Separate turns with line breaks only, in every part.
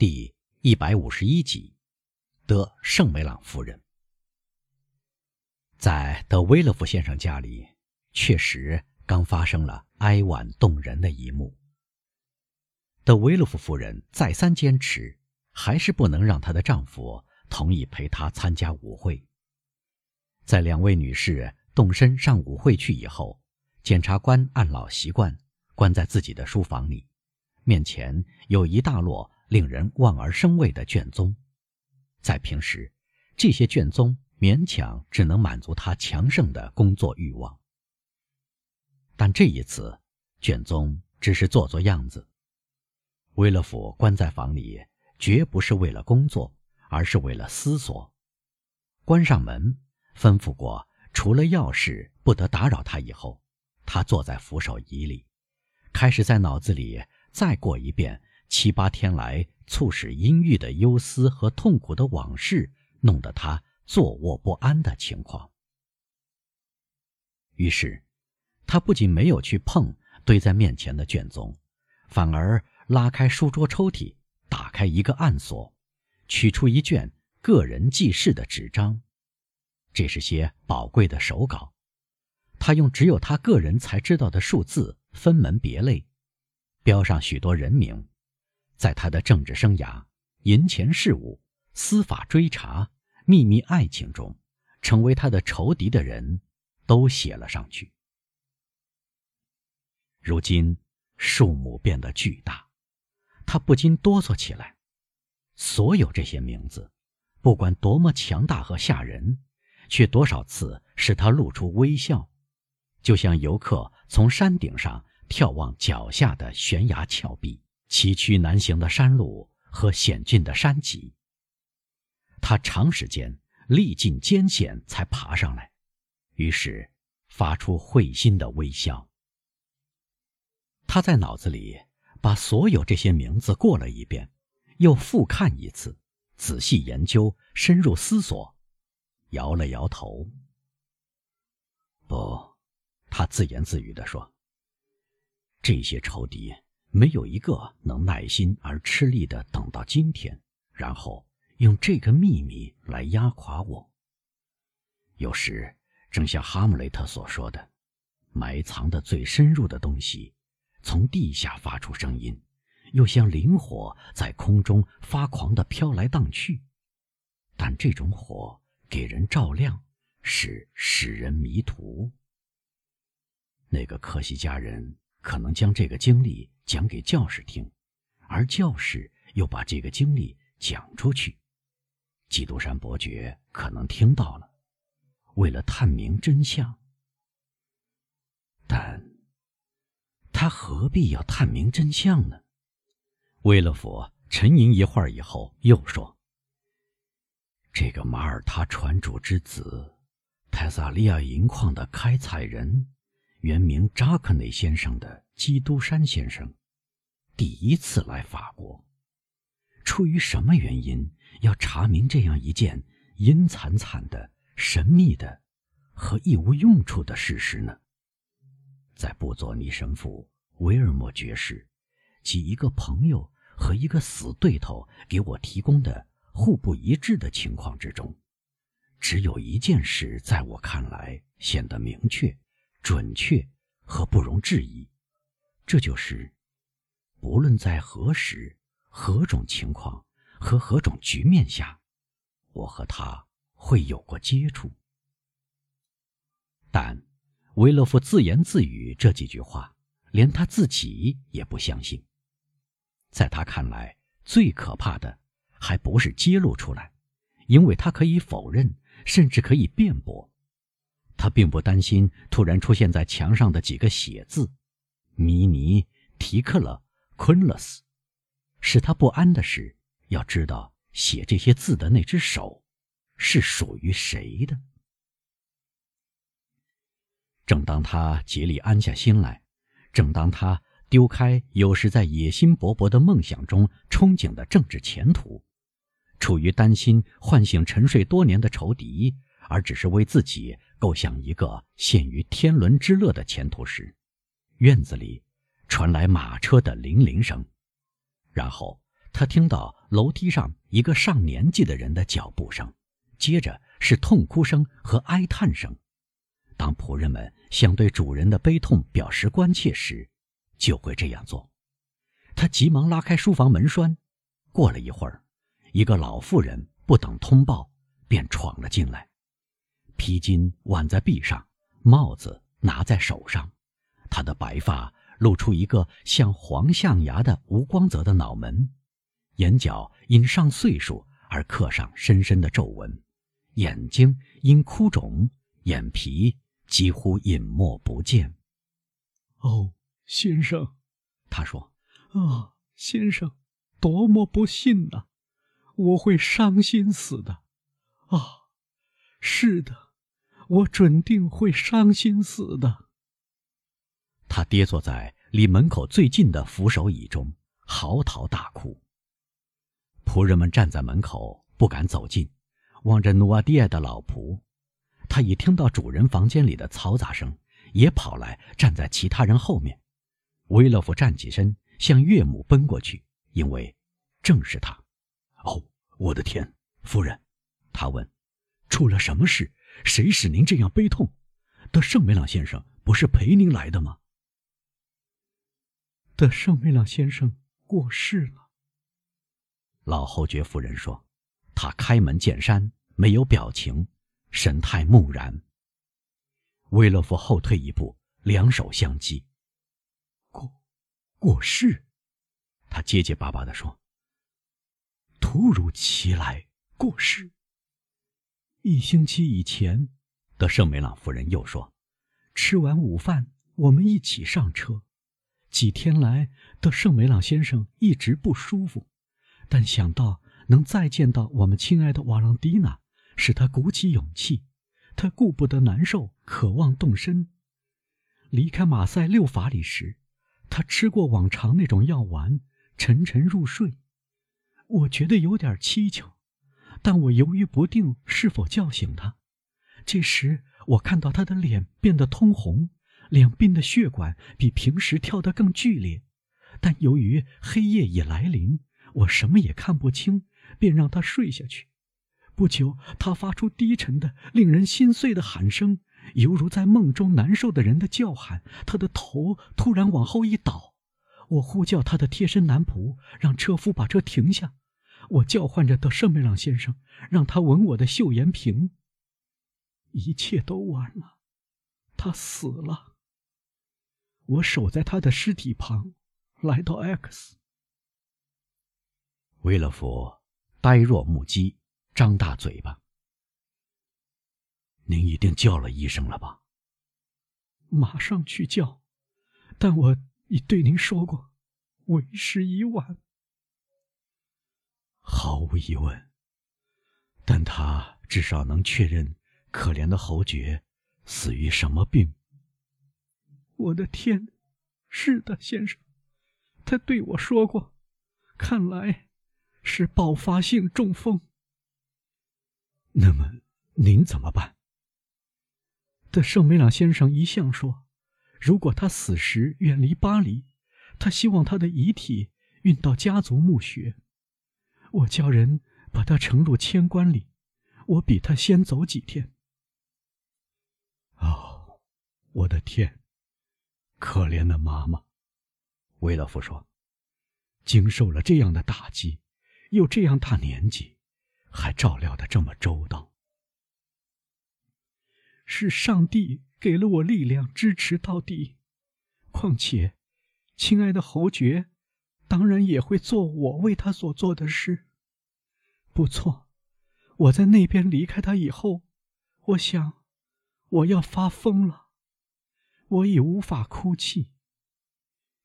第一百五十一集，德圣梅朗夫人。在德威勒夫先生家里，确实刚发生了哀婉动人的一幕。德威勒夫夫人再三坚持，还是不能让她的丈夫同意陪她参加舞会。在两位女士动身上舞会去以后，检察官按老习惯关在自己的书房里，面前有一大摞令人望而生畏的卷宗。在平时，这些卷宗。勉强只能满足他强盛的工作欲望，但这一次，卷宗只是做做样子。威勒府关在房里，绝不是为了工作，而是为了思索。关上门，吩咐过除了钥匙不得打扰他以后，他坐在扶手椅里，开始在脑子里再过一遍七八天来促使阴郁的忧思和痛苦的往事，弄得他。坐卧不安的情况。于是，他不仅没有去碰堆在面前的卷宗，反而拉开书桌抽屉，打开一个暗锁，取出一卷个人记事的纸张。这是些宝贵的手稿。他用只有他个人才知道的数字分门别类，标上许多人名，在他的政治生涯、银钱事务、司法追查。秘密爱情中，成为他的仇敌的人，都写了上去。如今数目变得巨大，他不禁哆嗦起来。所有这些名字，不管多么强大和吓人，却多少次使他露出微笑，就像游客从山顶上眺望脚下的悬崖峭壁、崎岖难行的山路和险峻的山脊。他长时间历尽艰险才爬上来，于是发出会心的微笑。他在脑子里把所有这些名字过了一遍，又复看一次，仔细研究，深入思索，摇了摇头。不，他自言自语地说：“这些仇敌没有一个能耐心而吃力的等到今天，然后。”用这个秘密来压垮我。有时，正像哈姆雷特所说的，埋藏的最深入的东西，从地下发出声音，又像灵火在空中发狂地飘来荡去。但这种火给人照亮，是使人迷途。那个科西嘉人可能将这个经历讲给教士听，而教士又把这个经历讲出去。基督山伯爵可能听到了，为了探明真相，但他何必要探明真相呢？威勒佛沉吟一会儿以后，又说：“这个马耳他船主之子，泰萨利亚银矿的开采人，原名扎克内先生的基督山先生，第一次来法国。”出于什么原因要查明这样一件阴惨惨的、神秘的和一无用处的事实呢？在布佐尼神父、维尔莫爵士及一个朋友和一个死对头给我提供的互不一致的情况之中，只有一件事在我看来显得明确、准确和不容置疑，这就是，不论在何时。何种情况和何种局面下，我和他会有过接触？但维勒夫自言自语这几句话，连他自己也不相信。在他看来，最可怕的还不是揭露出来，因为他可以否认，甚至可以辩驳。他并不担心突然出现在墙上的几个写字：米尼提克勒昆勒斯。使他不安的是，要知道写这些字的那只手是属于谁的。正当他竭力安下心来，正当他丢开有时在野心勃勃的梦想中憧憬的政治前途，处于担心唤醒沉睡多年的仇敌，而只是为自己构想一个陷于天伦之乐的前途时，院子里传来马车的铃铃声。然后，他听到楼梯上一个上年纪的人的脚步声，接着是痛哭声和哀叹声。当仆人们想对主人的悲痛表示关切时，就会这样做。他急忙拉开书房门栓。过了一会儿，一个老妇人不等通报，便闯了进来，披巾挽在臂上，帽子拿在手上，他的白发露出一个像黄象牙的无光泽的脑门。眼角因上岁数而刻上深深的皱纹，眼睛因哭肿，眼皮几乎隐没不见。
哦，先生，他说：“啊，先生，多么不幸呐！我会伤心死的。啊，是的，我准定会伤心死的。”
他跌坐在离门口最近的扶手椅中，嚎啕大哭。仆人们站在门口，不敢走近，望着努瓦迪埃的老仆。他一听到主人房间里的嘈杂声，也跑来站在其他人后面。威勒夫站起身，向岳母奔过去，因为正是他。哦，我的天，夫人，他问：“出了什么事？谁使您这样悲痛？德圣梅朗先生不是陪您来的吗？”
德圣梅朗先生过世了。
老侯爵夫人说：“他开门见山，没有表情，神态木然。”威勒夫后退一步，两手相击。
过，过世，
他结结巴巴地说：“
突如其来过世。一星期以前，
德圣梅朗夫人又说，
吃完午饭，我们一起上车。几天来，德圣梅朗先生一直不舒服。”但想到能再见到我们亲爱的瓦朗蒂娜，使他鼓起勇气。他顾不得难受，渴望动身。离开马赛六法里时，他吃过往常那种药丸，沉沉入睡。我觉得有点蹊跷，但我犹豫不定是否叫醒他。这时，我看到他的脸变得通红，两鬓的血管比平时跳得更剧烈。但由于黑夜已来临。我什么也看不清，便让他睡下去。不久，他发出低沉的、令人心碎的喊声，犹如在梦中难受的人的叫喊。他的头突然往后一倒，我呼叫他的贴身男仆，让车夫把车停下。我叫唤着到圣梅朗先生，让他吻我的秀颜瓶。一切都晚了，他死了。我守在他的尸体旁，来到 X。
维勒夫呆若木鸡，张大嘴巴。您一定叫了医生了吧？
马上去叫，但我已对您说过，为时已晚。
毫无疑问，但他至少能确认可怜的侯爵死于什么病。
我的天，是的，先生，他对我说过。看来。是爆发性中风。
那么您怎么办？
但圣梅朗先生一向说，如果他死时远离巴黎，他希望他的遗体运到家族墓穴。我叫人把他盛入千官里，我比他先走几天。
哦，我的天，可怜的妈妈，维勒夫说，经受了这样的打击。又这样大年纪，还照料的这么周到，
是上帝给了我力量支持到底。况且，亲爱的侯爵，当然也会做我为他所做的事。不错，我在那边离开他以后，我想，我要发疯了。我已无法哭泣。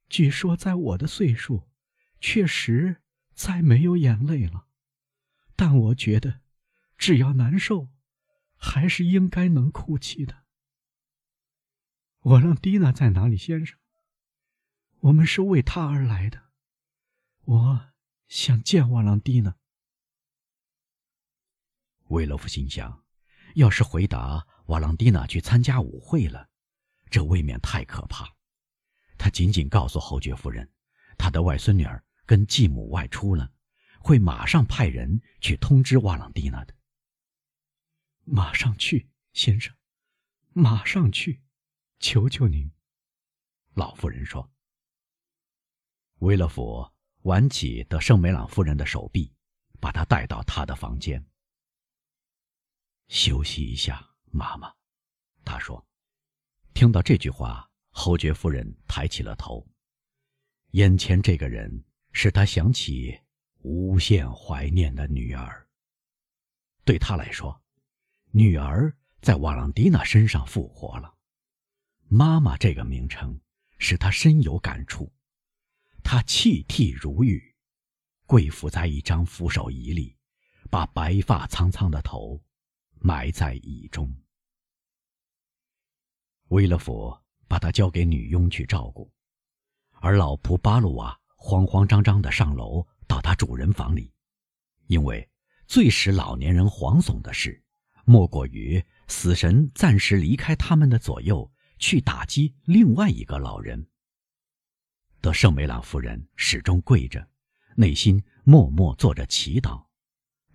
据说，在我的岁数，确实。再没有眼泪了，但我觉得，只要难受，还是应该能哭泣的。我让蒂娜在哪里，先生？我们是为他而来的。我想见瓦朗蒂娜。
维洛夫心想，要是回答瓦朗蒂娜去参加舞会了，这未免太可怕。他仅仅告诉侯爵夫人，他的外孙女儿。跟继母外出了，会马上派人去通知瓦朗蒂娜的。
马上去，先生，马上去，求求您。”
老妇人说。维勒福挽起德圣梅朗夫人的手臂，把她带到他的房间。休息一下，妈妈，他说。听到这句话，侯爵夫人抬起了头。眼前这个人使他想起无限怀念的女儿。对他来说，女儿在瓦朗蒂娜身上复活了。妈妈这个名称使他深有感触。他泣涕如雨，跪伏在一张扶手椅里，把白发苍苍的头埋在椅中。维勒佛把他交给女佣去照顾，而老仆巴鲁瓦慌慌张张地上楼到他主人房里，因为最使老年人惶悚的事，莫过于死神暂时离开他们的左右，去打击另外一个老人。德圣梅朗夫人始终跪着，内心默默做着祈祷。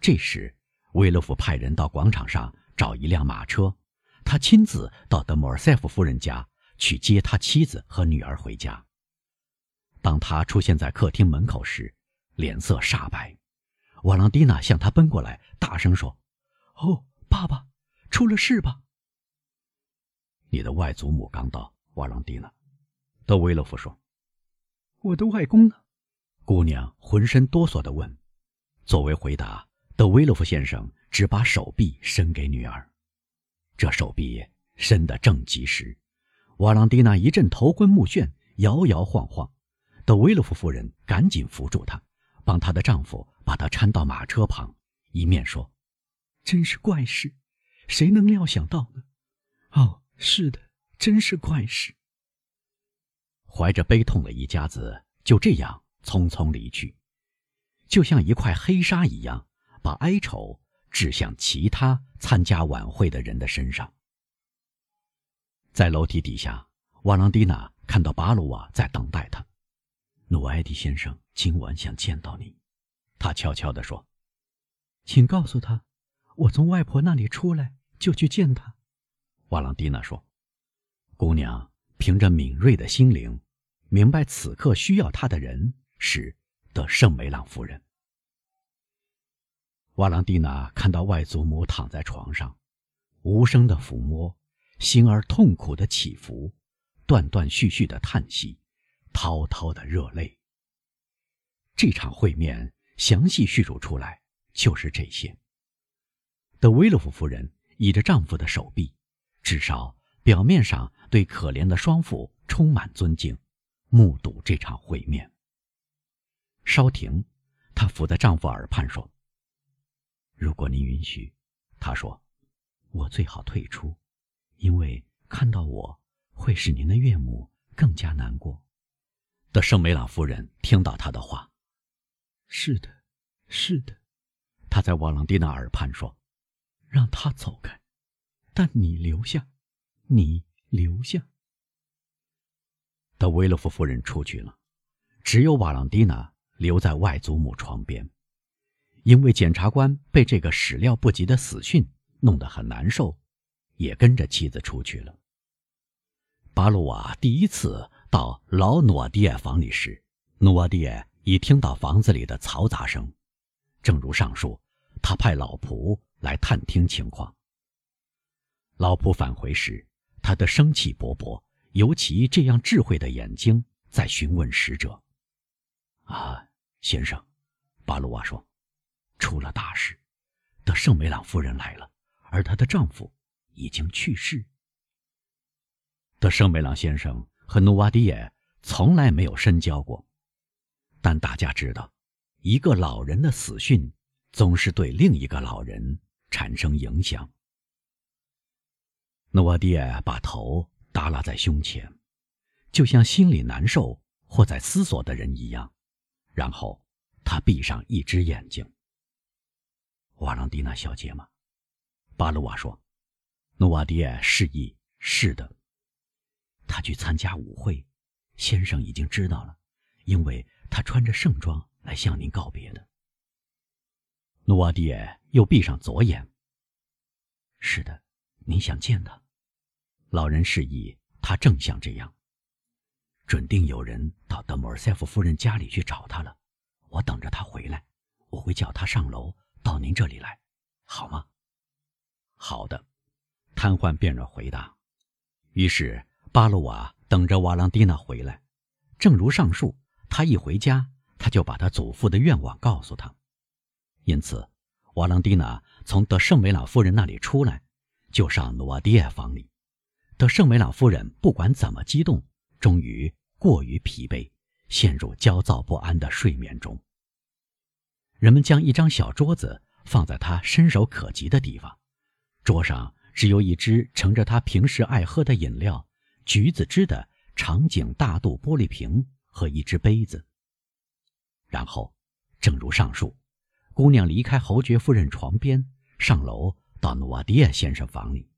这时，维勒夫派人到广场上找一辆马车。他亲自到德莫尔塞夫夫人家去接他妻子和女儿回家。当他出现在客厅门口时，脸色煞白。瓦朗蒂娜向他奔过来，大声说：“
哦，爸爸，出了事吧？”
你的外祖母刚到。瓦朗蒂娜，德维勒夫说：“
我的外公呢？”
姑娘浑身哆嗦地问。作为回答，德维洛夫先生只把手臂伸给女儿。这手臂伸得正及时，瓦朗蒂娜一阵头昏目眩，摇摇晃晃。德维洛夫夫人赶紧扶住她，帮她的丈夫把她搀到马车旁，一面说：“
真是怪事，谁能料想到呢？哦，是的，真是怪事。”
怀着悲痛的一家子就这样匆匆离去，就像一块黑纱一样，把哀愁。指向其他参加晚会的人的身上。在楼梯底下，瓦朗蒂娜看到巴鲁瓦在等待他。努埃迪先生今晚想见到你，他悄悄地说：“
请告诉他，我从外婆那里出来就去见他。”
瓦朗蒂娜说：“姑娘凭着敏锐的心灵，明白此刻需要他的人是德圣梅朗夫人。”瓦朗蒂娜看到外祖母躺在床上，无声的抚摸，心儿痛苦的起伏，断断续续的叹息，滔滔的热泪。这场会面详细叙述出来就是这些。德维洛夫夫人倚着丈夫的手臂，至少表面上对可怜的双父充满尊敬，目睹这场会面。稍停，她伏在丈夫耳畔说。如果您允许，他说：“我最好退出，因为看到我会使您的岳母更加难过。”的圣梅朗夫人听到他的话，
是的，是的，
他在瓦朗蒂娜耳畔说：“
让他走开，但你留下，你留下。”
德维勒夫夫人出去了，只有瓦朗蒂娜留在外祖母床边。因为检察官被这个始料不及的死讯弄得很难受，也跟着妻子出去了。巴鲁瓦第一次到老努瓦迪埃房里时，努瓦迪埃已听到房子里的嘈杂声。正如上述，他派老仆来探听情况。老仆返回时，他的生气勃勃，尤其这样智慧的眼睛在询问使者：“啊，先生。”巴鲁瓦说。出了大事，德圣梅朗夫人来了，而她的丈夫已经去世。德圣梅朗先生和努瓦迪耶从来没有深交过，但大家知道，一个老人的死讯总是对另一个老人产生影响。努瓦迪耶把头耷拉在胸前，就像心里难受或在思索的人一样，然后他闭上一只眼睛。瓦朗蒂娜小姐吗？巴鲁瓦说。努瓦迪埃示意：“是的。”他去参加舞会，先生已经知道了，因为他穿着盛装来向您告别的。努瓦迪耶又闭上左眼。是的，你想见他？老人示意他正想这样。准定有人到德莫尔塞夫夫人家里去找他了，我等着他回来，我会叫他上楼到您这里来，好吗？好的，瘫痪病人回答。于是巴鲁瓦等着瓦朗蒂娜回来，正如上述，他一回家，他就把他祖父的愿望告诉他。因此，瓦朗蒂娜从德圣梅朗夫人那里出来，就上努瓦迪耶房里。德圣梅朗夫人不管怎么激动，终于。过于疲惫，陷入焦躁不安的睡眠中。人们将一张小桌子放在他伸手可及的地方，桌上只有一只盛着他平时爱喝的饮料——橘子汁的长颈大肚玻璃瓶和一只杯子。然后，正如上述，姑娘离开侯爵夫人床边，上楼到诺瓦迪亚先生房里。